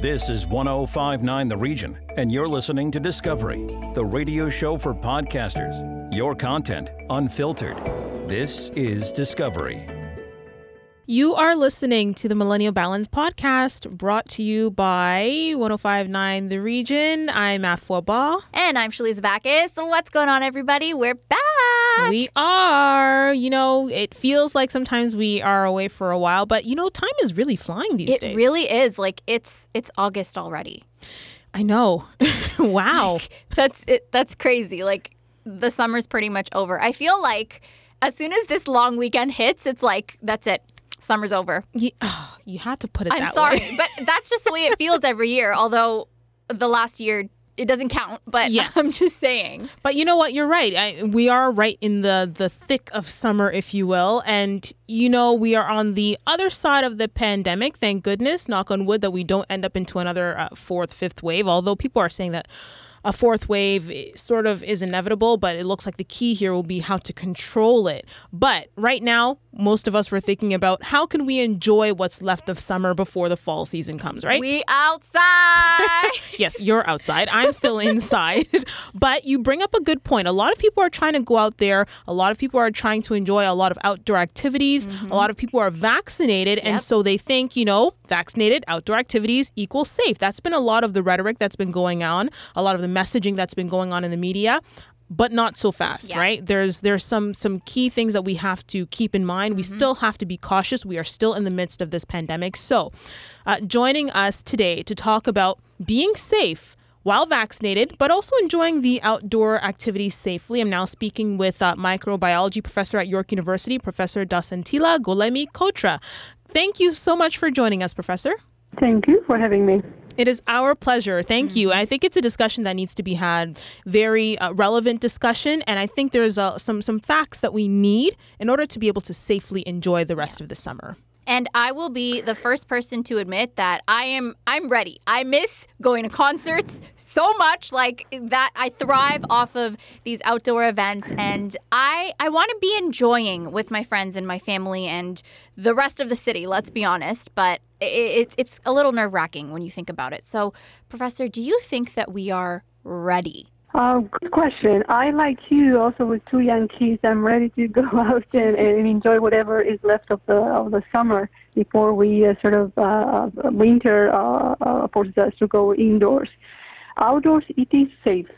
This is 1059 The Region, and you're listening to Discovery, the radio show for podcasters. Your content unfiltered. This is Discovery. You are listening to the Millennial Balance podcast brought to you by 1059 The Region. I'm Afua Ba. And I'm Shaliza Bacchus. So what's going on, everybody? We're back. We are. You know, it feels like sometimes we are away for a while, but you know, time is really flying these it days. It really is. Like it's it's August already. I know. wow. Like, that's it. That's crazy. Like the summer's pretty much over. I feel like as soon as this long weekend hits, it's like that's it. Summer's over. You, oh, you had to put it I'm sorry, way. but that's just the way it feels every year. Although the last year it doesn't count, but Yeah. I'm just saying. But you know what? You're right. I, we are right in the the thick of summer, if you will, and you know we are on the other side of the pandemic. Thank goodness. Knock on wood that we don't end up into another uh, fourth, fifth wave. Although people are saying that a fourth wave sort of is inevitable, but it looks like the key here will be how to control it. But right now, most of us were thinking about how can we enjoy what's left of summer before the fall season comes, right? We outside. yes, you're outside. I'm still inside. but you bring up a good point. A lot of people are trying to go out there. A lot of people are trying to enjoy a lot of outdoor activities. Mm-hmm. A lot of people are vaccinated. And so they think, you know, vaccinated outdoor activities equals safe. That's been a lot of the rhetoric that's been going on, a lot of the messaging that's been going on in the media. But not so fast, Yeah. right? There's there's some some key things that we have to keep in mind. We still have to be cautious. We are still in the midst of this pandemic. So, uh, joining us today to talk about being safe while vaccinated, but also enjoying the outdoor activities safely. I'm now speaking with uh, microbiology professor at York University, Professor Dasantila Golemi Kotra. Thank you so much for joining us, Professor. Thank you for having me. It is our pleasure. Thank you. I think it's a discussion that needs to be had, very uh, relevant discussion, and I think there's uh, some some facts that we need in order to be able to safely enjoy the rest of the summer. And I will be the first person to admit that I am I'm ready. I miss going to concerts so much like that I thrive off of these outdoor events and I I want to be enjoying with my friends and my family and the rest of the city, let's be honest, but it's it's a little nerve-wracking when you think about it. So, professor, do you think that we are ready? Uh, good question. I, like you, also with two young kids, I'm ready to go out and, and enjoy whatever is left of the of the summer before we uh, sort of uh, winter uh, uh, forces us to go indoors. Outdoors, it is safe,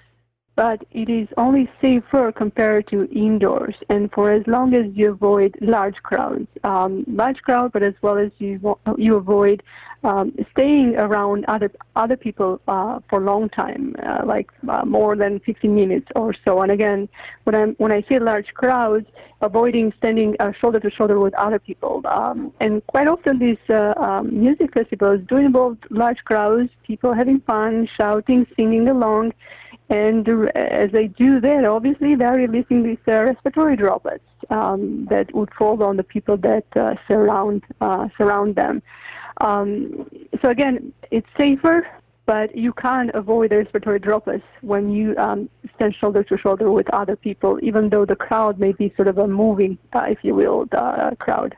but it is only safer compared to indoors. And for as long as you avoid large crowds, um, large crowd, but as well as you you avoid um, staying around other other people uh, for a long time, uh, like uh, more than 15 minutes or so. And again, when I when I say large crowds, avoiding standing uh, shoulder to shoulder with other people. Um, and quite often these uh, um, music festivals do involve large crowds, people having fun, shouting, singing along. And as they do that, obviously they're releasing these uh, respiratory droplets um, that would fall on the people that uh, surround uh, surround them. Um, so again, it's safer, but you can't avoid the respiratory droplets when you um, stand shoulder to shoulder with other people, even though the crowd may be sort of a moving, uh, if you will, the crowd.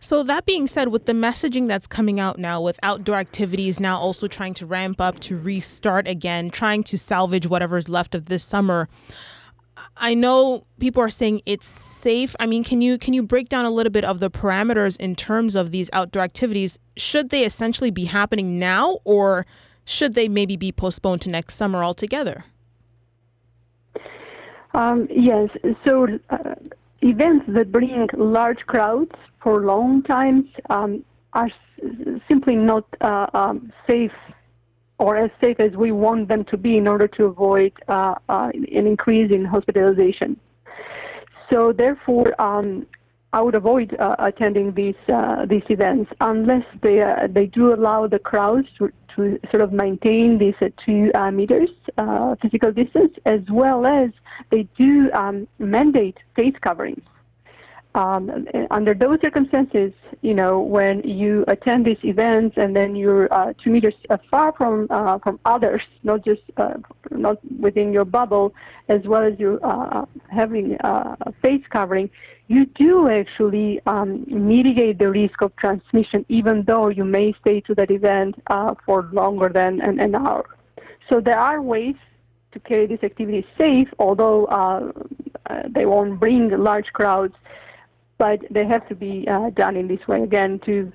So that being said, with the messaging that's coming out now, with outdoor activities now also trying to ramp up to restart again, trying to salvage whatever's left of this summer. I know people are saying it's safe. I mean, can you can you break down a little bit of the parameters in terms of these outdoor activities? Should they essentially be happening now, or should they maybe be postponed to next summer altogether? Um, yes, so uh, events that bring large crowds for long times um, are s- simply not uh, um, safe or as safe as we want them to be in order to avoid uh, uh, an increase in hospitalization. So therefore, um, I would avoid uh, attending these uh, these events unless they uh, they do allow the crowds to, to sort of maintain these uh, two uh, meters uh, physical distance, as well as they do um, mandate face coverings. Um, under those circumstances, you know, when you attend these events and then you're uh, two meters uh, far from uh, from others, not just uh, not within your bubble, as well as you uh, having uh, a face covering, you do actually um, mitigate the risk of transmission, even though you may stay to that event for longer than an, an, hour. So there are ways to carry this activity safe, although they won't bring large crowds, but they have to be uh, done in this way again to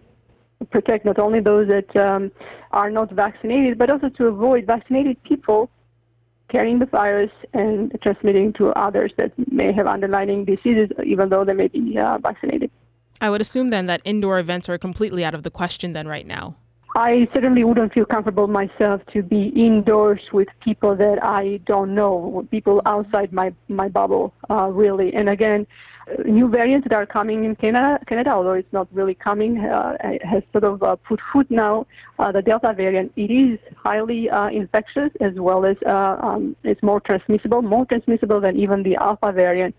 protect not only those that um, are not vaccinated, but also to avoid vaccinated people carrying the virus and transmitting to others that may have underlying diseases, even though they may be uh, vaccinated. I would assume then that indoor events are completely out of the question then right now. I certainly wouldn't feel comfortable myself to be indoors with people that I don't know, people outside my my bubble, uh, really. And again, new variants that are coming in Canada, Canada, although it's not really coming, uh, has sort of uh, put foot now. Uh, the Delta variant, it is highly uh, infectious as well as uh, um, it's more transmissible, more transmissible than even the Alpha variant.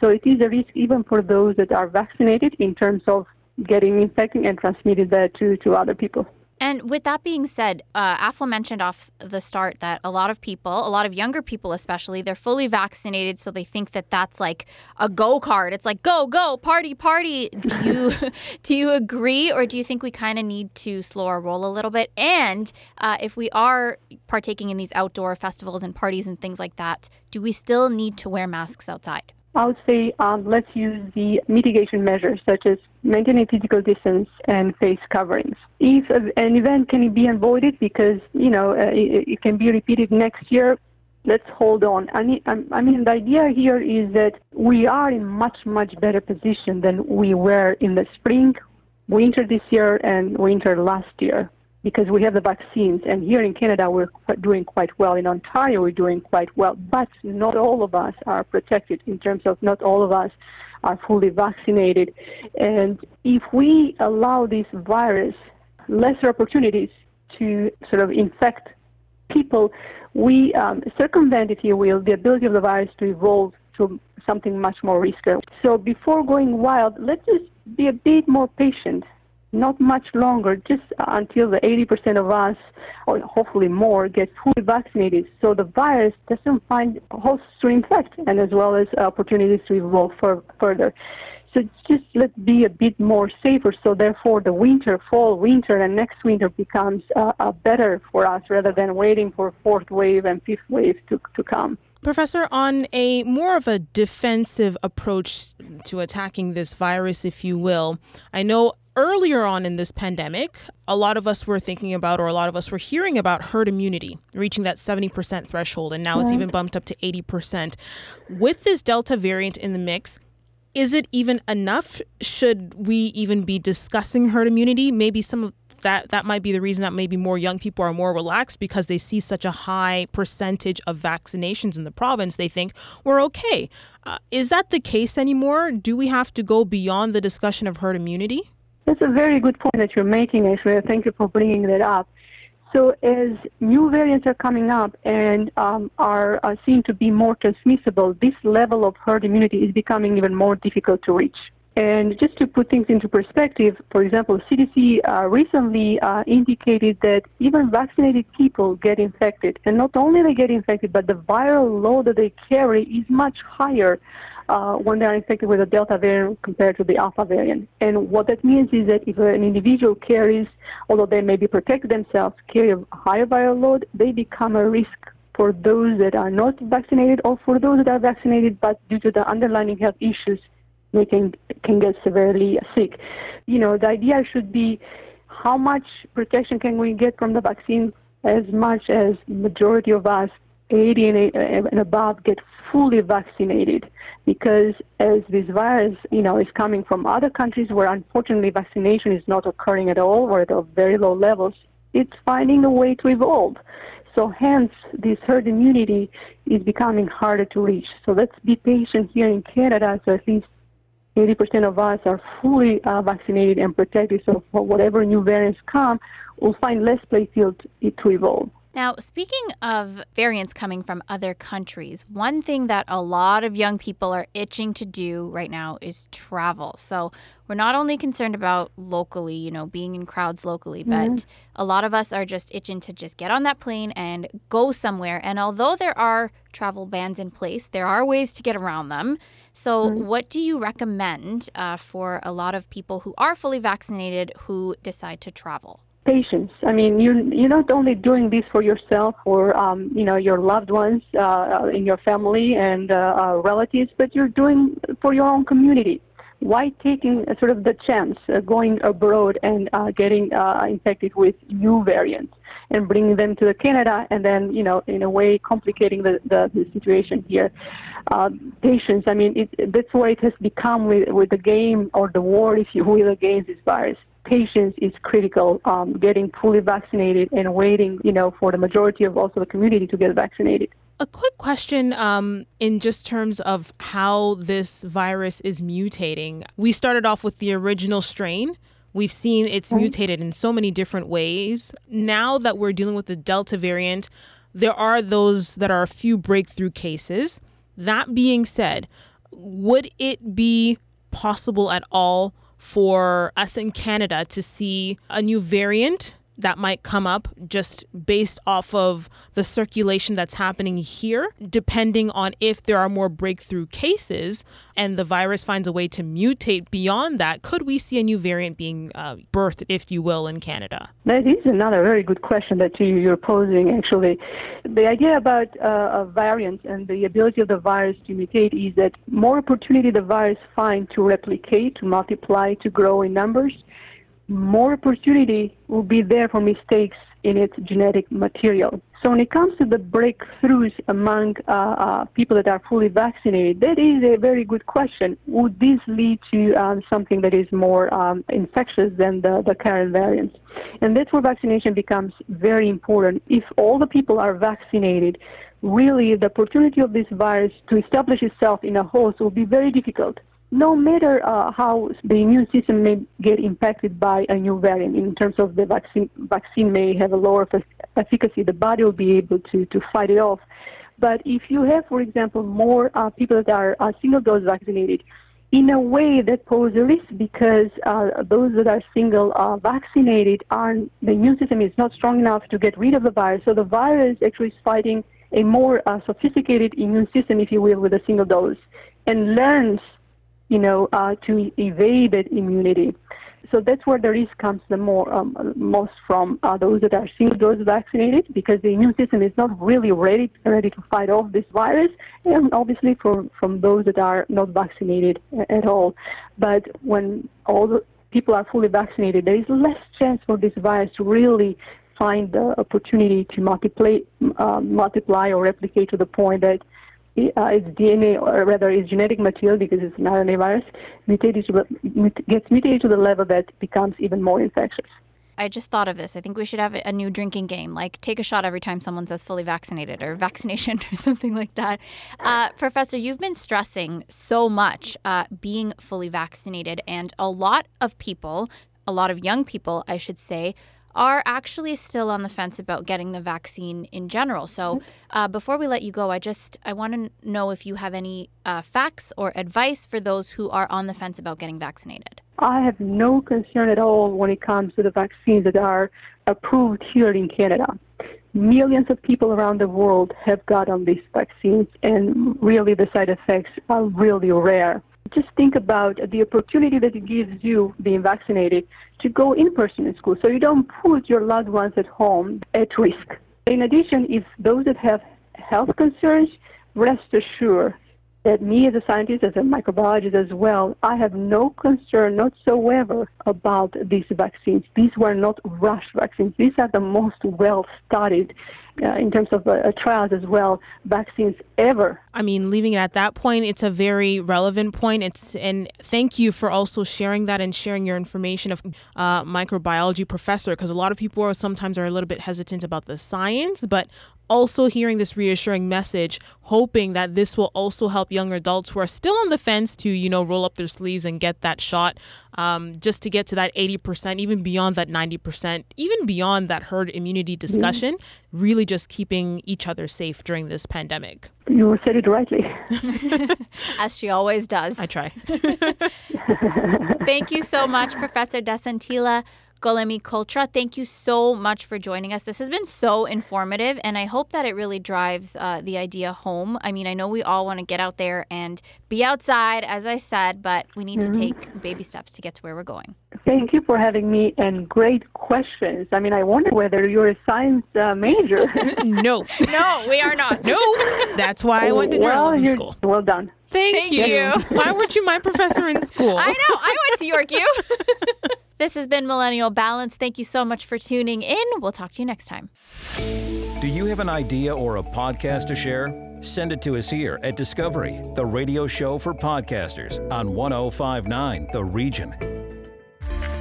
So it is a risk even for those that are vaccinated in terms of getting infected and transmitted that to, to other people. And with that being said, uh, mentioned off the start that a lot of people, a lot of younger people especially, they're fully vaccinated, so they think that that's like a go card. It's like go go party party. Do you do you agree, or do you think we kind of need to slow our roll a little bit? And uh, if we are partaking in these outdoor festivals and parties and things like that, do we still need to wear masks outside? I would say um, let's use the mitigation measures such as maintaining physical distance and face coverings. If an event can be avoided because you know uh, it, it, can be repeated next year, let's hold on. I mean, I mean, the idea here is that we are in much much better position than we were in the spring, winter this year, and winter last year because we have the vaccines. And here in Canada, we're doing quite well. In Ontario, we're doing quite well. But not all of us are protected in terms of not all of us are fully vaccinated. And if we allow this virus lesser opportunities to sort of infect people, we um, circumvent, if you will, the ability of the virus to evolve to something much more risky. So before going wild, let's just be a bit more patient not much longer, just until the 80% of us, or hopefully more, get fully vaccinated, so the virus doesn't find hosts to infect, and as well as opportunities to evolve for, further. So just let's be a bit more safer. So therefore, the winter, fall, winter, and next winter becomes uh, uh, better for us rather than waiting for fourth wave and fifth wave to, to come. Professor, on a more of a defensive approach to attacking this virus, if you will, I know earlier on in this pandemic, a lot of us were thinking about, or a lot of us were hearing about herd immunity reaching that 70% threshold, and now right. it's even bumped up to 80%. With this Delta variant in the mix, is it even enough? Should we even be discussing herd immunity? Maybe some of that that might be the reason that maybe more young people are more relaxed because they see such a high percentage of vaccinations in the province. They think we're okay. Uh, is that the case anymore? Do we have to go beyond the discussion of herd immunity? That's a very good point that you're making, Ashleigh. Thank you for bringing that up. So as new variants are coming up and um, are, are seen to be more transmissible, this level of herd immunity is becoming even more difficult to reach. And just to put things into perspective, for example, CDC uh, recently uh, indicated that even vaccinated people get infected. And not only they get infected, but the viral load that they carry is much higher uh, when they are infected with the Delta variant compared to the Alpha variant. And what that means is that if an individual carries, although they may be protected themselves, carry a higher viral load, they become a risk for those that are not vaccinated or for those that are vaccinated but due to the underlying health issues they can can get severely sick. You know, the idea should be how much protection can we get from the vaccine as much as majority of us 80 and, above get fully vaccinated because as this virus, you know, is coming from other countries where unfortunately vaccination is not occurring at all or at very low levels, it's finding a way to evolve. So hence, this herd immunity is becoming harder to reach. So let's be patient here in Canada. So at least 80% of us are fully uh, vaccinated and protected. So for whatever new variants come, we'll find less playfield to evolve. Now, speaking of variants coming from other countries, one thing that a lot of young people are itching to do right now is travel. So, we're not only concerned about locally, you know, being in crowds locally, but mm-hmm. a lot of us are just itching to just get on that plane and go somewhere. And although there are travel bans in place, there are ways to get around them. So, mm-hmm. what do you recommend uh, for a lot of people who are fully vaccinated who decide to travel? Patience. I mean, you you're not only doing this for yourself or um, you know your loved ones uh, in your family and uh, uh, relatives, but you're doing for your own community. Why taking sort of the chance uh, going abroad and uh, getting uh, infected with new variants and bringing them to Canada and then you know in a way complicating the, the, the situation here? patience. I mean, it, that's why it has become with, with the game or the war, if you will, against this virus patience is critical. Um, getting fully vaccinated and waiting, you know, for the majority of also the community to get vaccinated. A quick question um, in just terms of how this virus is mutating. We started off with the original strain. We've seen it's mm-hmm. mutated in so many different ways. Now that we're dealing with the Delta variant, there are those that are a few breakthrough cases. That being said, would it be possible at all for us in Canada to see a new variant that might come up just based off of the circulation that's happening here, depending on if there are more breakthrough cases and the virus finds a way to mutate beyond that. Could we see a new variant being uh, birthed, if you will, in Canada? That is another very good question that you, are posing, actually. The idea about uh, variants and the ability of the virus to mutate is that more opportunity the virus finds to replicate, to multiply, to grow in numbers, more opportunity will be there for mistakes in its genetic material. So when it comes to the breakthroughs among uh, uh, people that are fully vaccinated, that is a very good question. Would this lead to um, something that is more um, infectious than the, the current variants? And that's where vaccination becomes very important. If all the people are vaccinated, really the opportunity of this virus to establish itself in a host will be very difficult no matter uh, how the immune system may get impacted by a new variant in terms of the vaccine, vaccine may have a lower efficacy, the body will be able to, to fight it off. But if you have, for example, more uh, people that are uh, single dose vaccinated, in a way that poses a risk because uh, those that are single uh, vaccinated are the immune system is not strong enough to get rid of the virus. So the virus actually is fighting a more uh, sophisticated immune system, if you will, with a single dose, and learns you know, uh, to evade that immunity. So that's where the risk comes the more um, most from uh, those that are single dose vaccinated because the immune system is not really ready ready to fight off this virus, and obviously from from those that are not vaccinated at all. But when all the people are fully vaccinated, there is less chance for this virus to really find the opportunity to multiply, uh, multiply or replicate to the point that uh, its DNA, or rather its genetic material, because it's an RNA virus, mutated to gets mutated to the level that becomes even more infectious. I just thought of this. I think we should have a new drinking game, like take a shot every time someone says fully vaccinated or vaccination or something like that. Uh, Professor, you've been stressing so much uh, being fully vaccinated, and a lot of people, a lot of young people, I should say, are actually still on the fence about getting the vaccine in general. So, mm-hmm. uh, before we let you go, I just I want to know if you have any uh, facts or advice for those who are on the fence about getting vaccinated. I have no concern at all when it comes to the vaccines that are approved here in Canada. Millions of people around the world have gotten these vaccines, and really the side effects are really rare just think about the opportunity that it gives you being vaccinated to go in person in school so you don't put your loved ones at home at risk. In addition, if those that have health concerns, rest assured that me as a scientist, as a microbiologist as well, I have no concern whatsoever about these vaccines. These were not rush vaccines. These are the most well studied uh, in terms of uh, trials as well, vaccines ever. I mean, leaving it at that point, it's a very relevant point. It's and thank you for also sharing that and sharing your information of uh, microbiology professor because a lot of people are sometimes are a little bit hesitant about the science, but also hearing this reassuring message, hoping that this will also help young adults who are still on the fence to, you know, roll up their sleeves and get that shot um, just to get to that 80%, even beyond that 90%, even beyond that herd immunity discussion, mm-hmm. really just keeping each other safe during this pandemic. You said it rightly. As she always does. I try. Thank you so much, Professor Dasantila. Golemi Kotra, thank you so much for joining us. This has been so informative, and I hope that it really drives uh, the idea home. I mean, I know we all want to get out there and be outside, as I said, but we need mm-hmm. to take baby steps to get to where we're going. Thank you for having me, and great questions. I mean, I wonder whether you're a science uh, major. no, no, we are not. No, that's why I went to well, journalism school. Well done. Thank, Thank you. you. Why weren't you my professor in school? I know. I went to York U. This has been Millennial Balance. Thank you so much for tuning in. We'll talk to you next time. Do you have an idea or a podcast to share? Send it to us here at Discovery, the radio show for podcasters on 1059 The Region.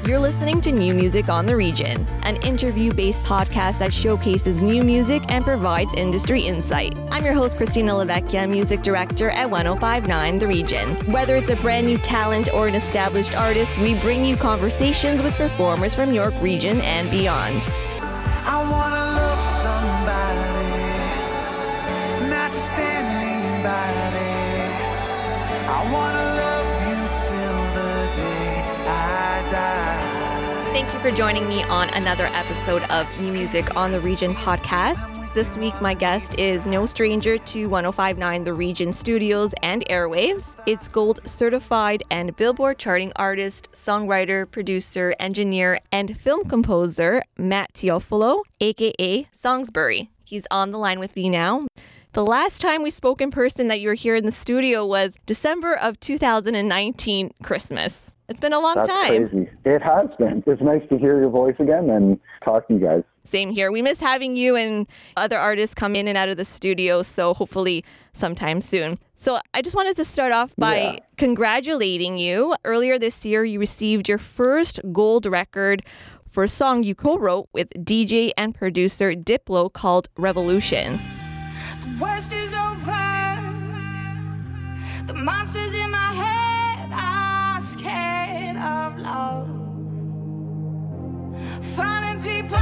You're listening to New Music on the Region, an interview based podcast that showcases new music and provides industry insight. I'm your host, Christina Lavecchia, music director at 1059 The Region. Whether it's a brand new talent or an established artist, we bring you conversations with performers from York Region and beyond. Thank you for joining me on another episode of New Music on the Region podcast. This week, my guest is no stranger to 1059 The Region Studios and Airwaves. It's gold certified and Billboard charting artist, songwriter, producer, engineer, and film composer Matt Teofilo, aka Songsbury. He's on the line with me now. The last time we spoke in person that you were here in the studio was December of 2019, Christmas. It's been a long That's time. Crazy. It has been. It's nice to hear your voice again and talk to you guys. Same here. We miss having you and other artists come in and out of the studio, so hopefully sometime soon. So I just wanted to start off by yeah. congratulating you. Earlier this year, you received your first gold record for a song you co-wrote with DJ and producer Diplo called Revolution. The worst is over. The monsters in my head are scared of love. Finding people.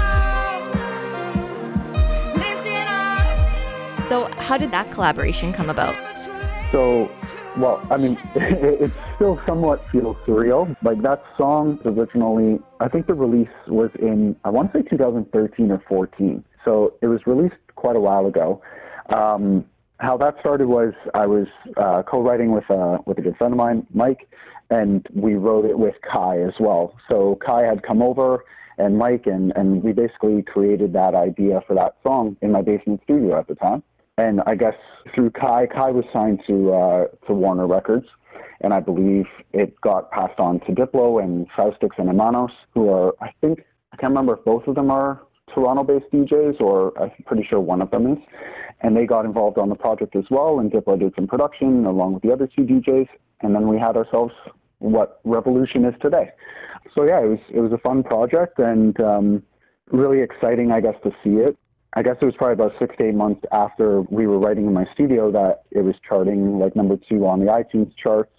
Listen up. So, how did that collaboration come about? So, well, I mean, it, it still somewhat feels surreal. Like that song originally, I think the release was in, I want to say 2013 or 14. So it was released quite a while ago. Um, how that started was I was uh, co-writing with uh, with a good friend of mine, Mike, and we wrote it with Kai as well. So Kai had come over and Mike, and and we basically created that idea for that song in my basement studio at the time. And I guess through Kai, Kai was signed to uh, to Warner Records, and I believe it got passed on to Diplo and Faustix and Imanos, who are I think I can't remember if both of them are Toronto-based DJs, or I'm pretty sure one of them is and they got involved on the project as well. And Diplo did some production along with the other two DJs, and then we had ourselves what Revolution is today. So yeah, it was it was a fun project and um, really exciting, I guess, to see it. I guess it was probably about six to eight months after we were writing in my studio that it was charting like number two on the iTunes charts.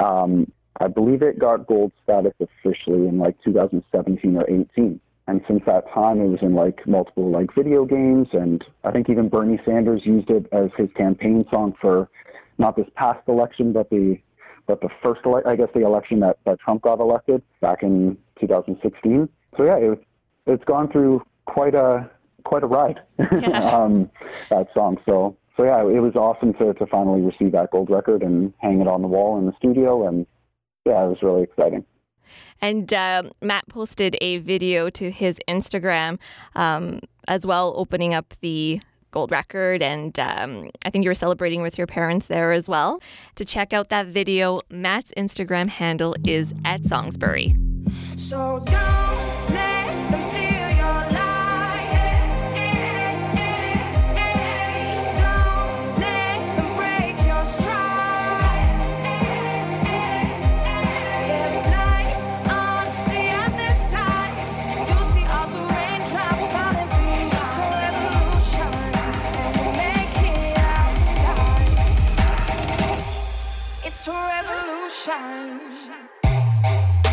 Um, I believe it got gold status officially in like 2017 or 18. And since that time, it was in like multiple like video games, and I think even Bernie Sanders used it as his campaign song for not this past election, but the but the first ele- I guess the election that, that Trump got elected back in 2016. So yeah, it, it's gone through quite a quite a ride. Yeah. um, that song. So so yeah, it was awesome to to finally receive that gold record and hang it on the wall in the studio, and yeah, it was really exciting. And uh, Matt posted a video to his Instagram um, as well, opening up the gold record. And um, I think you were celebrating with your parents there as well. To check out that video, Matt's Instagram handle is at Songsbury. So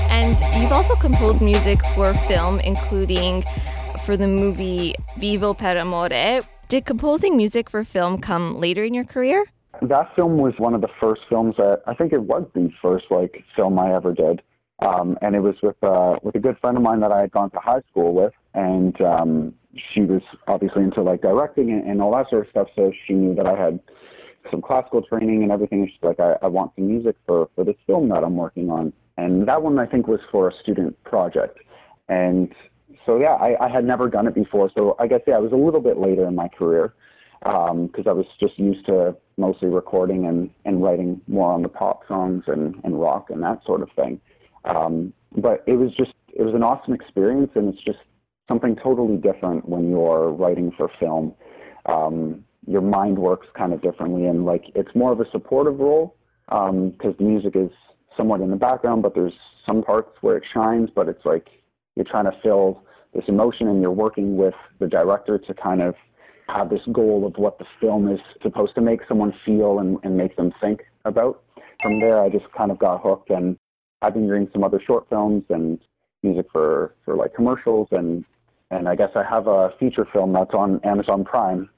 And you've also composed music for film, including for the movie Vivo per Amore. Did composing music for film come later in your career? That film was one of the first films that I think it was the first like film I ever did, um, and it was with uh, with a good friend of mine that I had gone to high school with, and um, she was obviously into like directing and, and all that sort of stuff. So she knew that I had some classical training and everything. She's like, I, I want some music for for this film that I'm working on, and that one I think was for a student project, and so yeah, I, I had never done it before. So I guess yeah, I was a little bit later in my career because um, I was just used to mostly recording and, and writing more on the pop songs and, and rock and that sort of thing. Um, but it was just it was an awesome experience, and it's just something totally different when you're writing for film. Um, your mind works kind of differently, and like it's more of a supportive role because um, the music is somewhat in the background, but there's some parts where it shines. But it's like you're trying to fill this emotion, and you're working with the director to kind of have this goal of what the film is supposed to make someone feel and, and make them think about. From there, I just kind of got hooked, and I've been doing some other short films and music for, for like commercials, and and I guess I have a feature film that's on Amazon Prime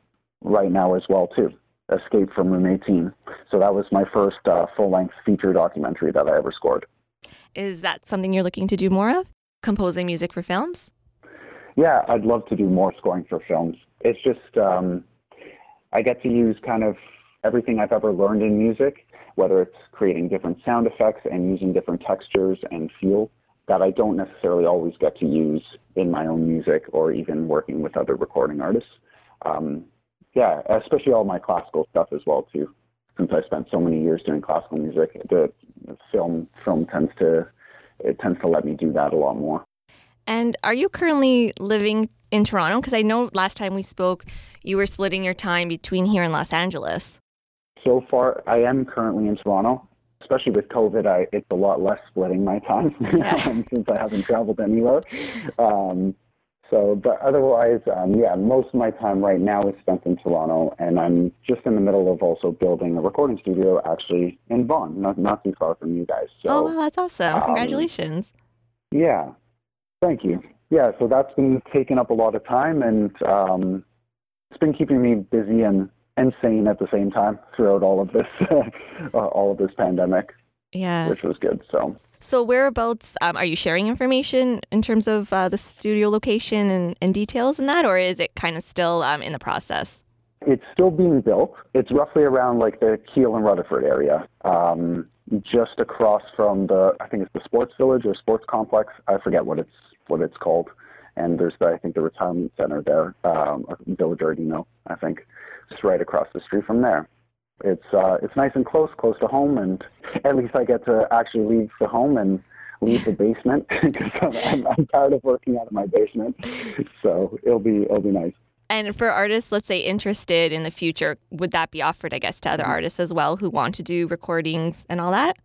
right now as well too. Escape from Room 18. So that was my first uh, full-length feature documentary that I ever scored. Is that something you're looking to do more of? Composing music for films? Yeah, I'd love to do more scoring for films it's just um, I get to use kind of everything I've ever learned in music, whether it's creating different sound effects and using different textures and feel that I don't necessarily always get to use in my own music or even working with other recording artists. Um, yeah, especially all my classical stuff as well too. Since I spent so many years doing classical music, the film film tends to it tends to let me do that a lot more. And are you currently living in Toronto? Because I know last time we spoke, you were splitting your time between here and Los Angeles. So far, I am currently in Toronto. Especially with COVID, I, it's a lot less splitting my time yeah. since I haven't traveled anywhere. Um, so, but otherwise, um, yeah, most of my time right now is spent in Toronto, and I'm just in the middle of also building a recording studio actually in Vaughan, not not too far from you guys. So, oh, wow, that's awesome! Um, Congratulations. Yeah, Thank you. Yeah, so that's been taking up a lot of time, and um, it's been keeping me busy and, and sane at the same time throughout all of this, uh, all of this pandemic. Yeah, which was good. So. So whereabouts um, are you sharing information in terms of uh, the studio location and, and details in that, or is it kind of still um, in the process? It's still being built. It's roughly around like the Keele and Rutherford area, um, just across from the I think it's the Sports Village or Sports Complex. I forget what it's what it's called. And there's, the, I think, the retirement center there, um, Village Ardino, I think, just right across the street from there. It's uh, it's nice and close, close to home, and at least I get to actually leave the home and leave the basement because I'm, I'm tired of working out of my basement. So it'll be it'll be nice. And for artists, let's say interested in the future, would that be offered, I guess, to other mm-hmm. artists as well who want to do recordings and all that?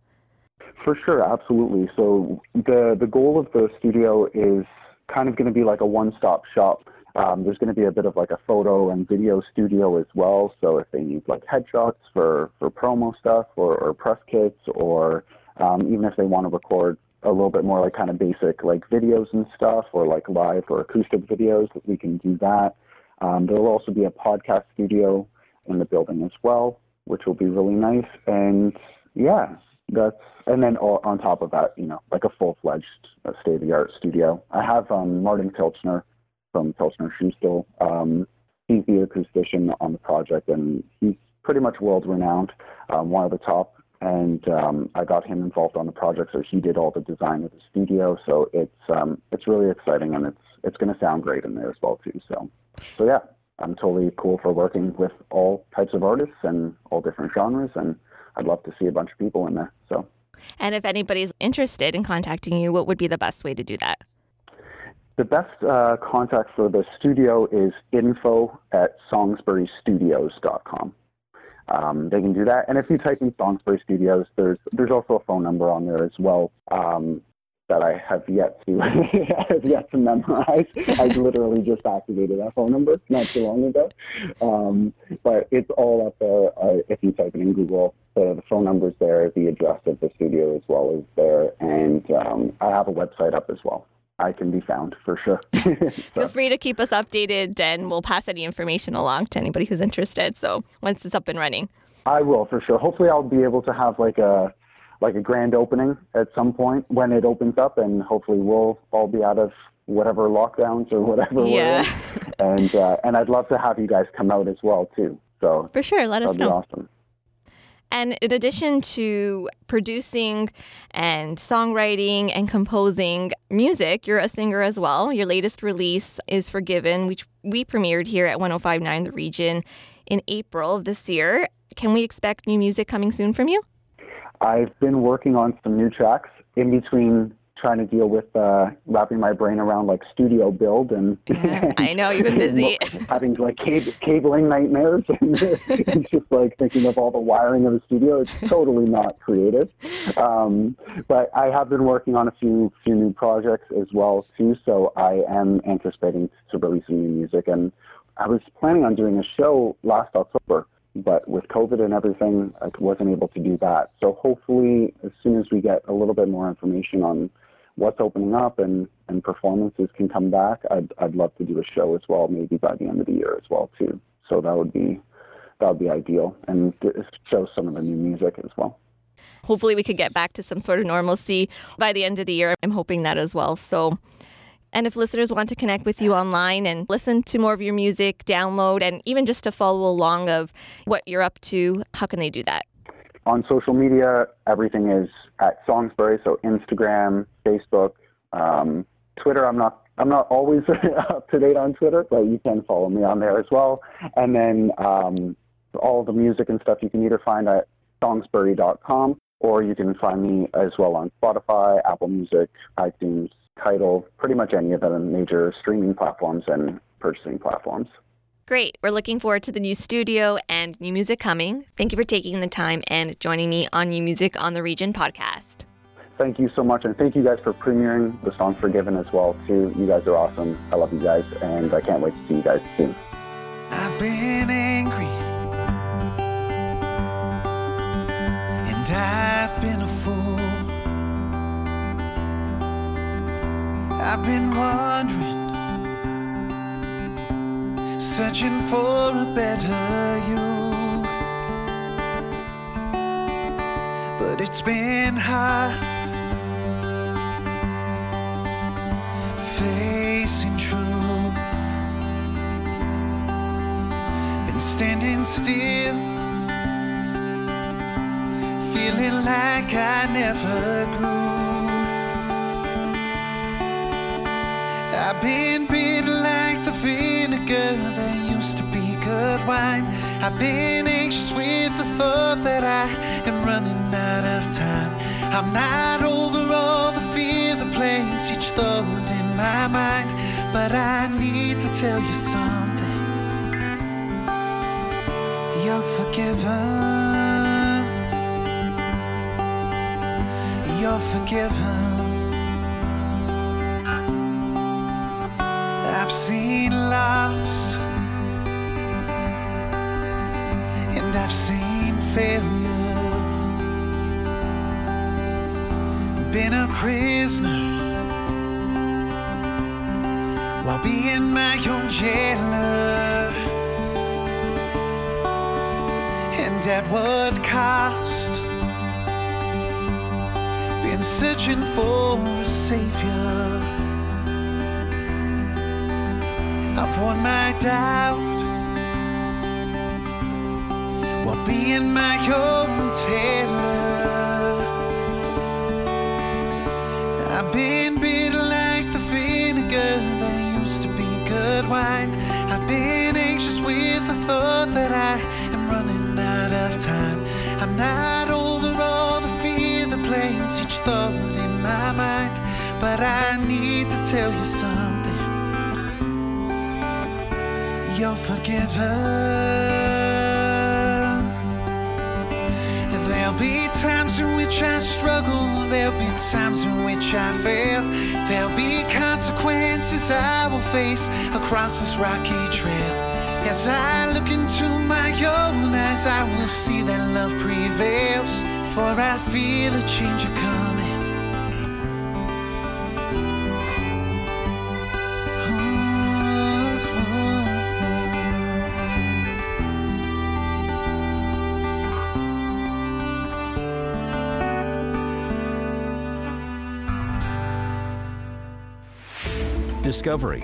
For sure, absolutely. So the the goal of the studio is kind of going to be like a one-stop shop. Um, there's going to be a bit of like a photo and video studio as well. So if they need like headshots for for promo stuff or, or press kits, or um, even if they want to record a little bit more like kind of basic like videos and stuff, or like live or acoustic videos, we can do that. Um, there will also be a podcast studio in the building as well, which will be really nice. And yeah, that's and then all, on top of that, you know, like a full fledged uh, state of the art studio. I have um, Martin Pilchner from Pilchner Schoustal. Um, he's the acoustician on the project, and he's pretty much world renowned, um, one of the top. And um, I got him involved on the project, so he did all the design of the studio. So it's um, it's really exciting, and it's it's going to sound great in there as well too. So so yeah, I'm totally cool for working with all types of artists and all different genres, and I'd love to see a bunch of people in there. So. And if anybody's interested in contacting you, what would be the best way to do that? The best uh, contact for the studio is info at songsburystudios.com. Um, they can do that. And if you type in Songsbury Studios, there's there's also a phone number on there as well. Um, that I have yet to have yet to memorize. I literally just activated that phone number not too long ago, um, but it's all up there. Uh, if you type it in Google, the, the phone number's there, the address of the studio as well is there, and um, I have a website up as well. I can be found for sure. Feel free to keep us updated, and we'll pass any information along to anybody who's interested. So once it's up and running. I will for sure. Hopefully, I'll be able to have like a like a grand opening at some point when it opens up, and hopefully we'll all be out of whatever lockdowns or whatever yeah. we're in. And uh, and I'd love to have you guys come out as well too. So for sure, let us know. awesome. And in addition to producing and songwriting and composing music, you're a singer as well. Your latest release is Forgiven, which we premiered here at 1059 The Region in April of this year. Can we expect new music coming soon from you? I've been working on some new tracks in between trying to deal with uh, wrapping my brain around like studio build and I know you've been busy having like cab- cabling nightmares and just like thinking of all the wiring of the studio. It's totally not creative, um, but I have been working on a few few new projects as well too. So I am anticipating to release some new music, and I was planning on doing a show last October but with COVID and everything, I wasn't able to do that. So hopefully, as soon as we get a little bit more information on what's opening up and, and performances can come back, I'd, I'd love to do a show as well, maybe by the end of the year as well too. So that would be that would be ideal, and show some of the new music as well. Hopefully, we could get back to some sort of normalcy by the end of the year. I'm hoping that as well. So. And if listeners want to connect with you online and listen to more of your music, download, and even just to follow along of what you're up to, how can they do that? On social media, everything is at Songsbury, so Instagram, Facebook, um, Twitter. I'm not I'm not always up to date on Twitter, but you can follow me on there as well. And then um, all the music and stuff you can either find at songsbury.com or you can find me as well on Spotify, Apple Music, iTunes, Tidal, pretty much any of the major streaming platforms and purchasing platforms. Great. We're looking forward to the new studio and new music coming. Thank you for taking the time and joining me on New Music on the Region podcast. Thank you so much, and thank you guys for premiering the song Forgiven as well, too. You guys are awesome. I love you guys, and I can't wait to see you guys soon. I've been angry, and I've been a fool. I've been wondering, searching for a better you. But it's been hard standing still, feeling like I never grew. I've been bitter like the vinegar that used to be good wine. I've been anxious with the thought that I am running out of time. I'm not over all the fear that plays each thought in my mind, but I need to tell you something. Forgiven. You're forgiven. I've seen loss and I've seen failure. Been a prisoner while being my own jailer. At what cost? Been searching for a savior. I've won my doubt while being my own tailor. I've been bitter like the vinegar that used to be good wine. I've been anxious with the thought that I over all the fear that plays each thought in my mind, but I need to tell you something you're forgiven. There'll be times in which I struggle, there'll be times in which I fail. There'll be consequences I will face across this rocky trail. As I look into my own eyes, I will see that love prevails. For I feel a change a coming. Discovery,